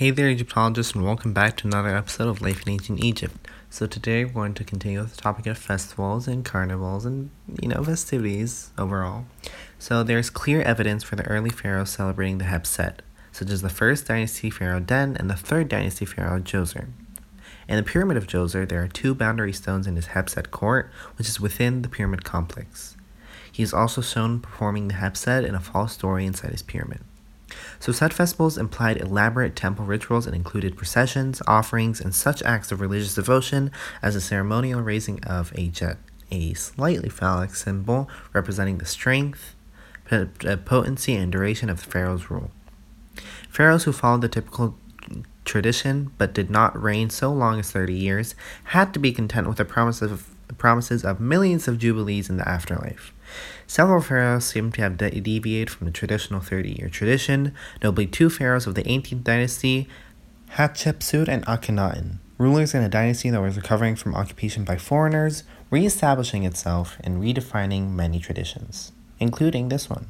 Hey there, Egyptologists, and welcome back to another episode of Life in Ancient Egypt. So today we're going to continue with the topic of festivals and carnivals and, you know, festivities overall. So there's clear evidence for the early pharaohs celebrating the Heb Sed, such as the first dynasty pharaoh Den and the third dynasty pharaoh Djoser. In the Pyramid of Djoser, there are two boundary stones in his Heb Sed court, which is within the pyramid complex. He is also shown performing the Heb Sed in a false story inside his pyramid. So Sed festivals implied elaborate temple rituals and included processions, offerings, and such acts of religious devotion as the ceremonial raising of a djed, a slightly phallic symbol representing the strength, uh, potency, and duration of the pharaoh's rule. Pharaohs who followed the typical tradition but did not reign so long as 30 years had to be content with the promise of, promises of millions of jubilees in the afterlife. Several pharaohs seem to have de- deviated from the traditional 30 year tradition, notably two pharaohs of the 18th dynasty, Hatshepsut and Akhenaten, rulers in a dynasty that was recovering from occupation by foreigners, re establishing itself and redefining many traditions, including this one.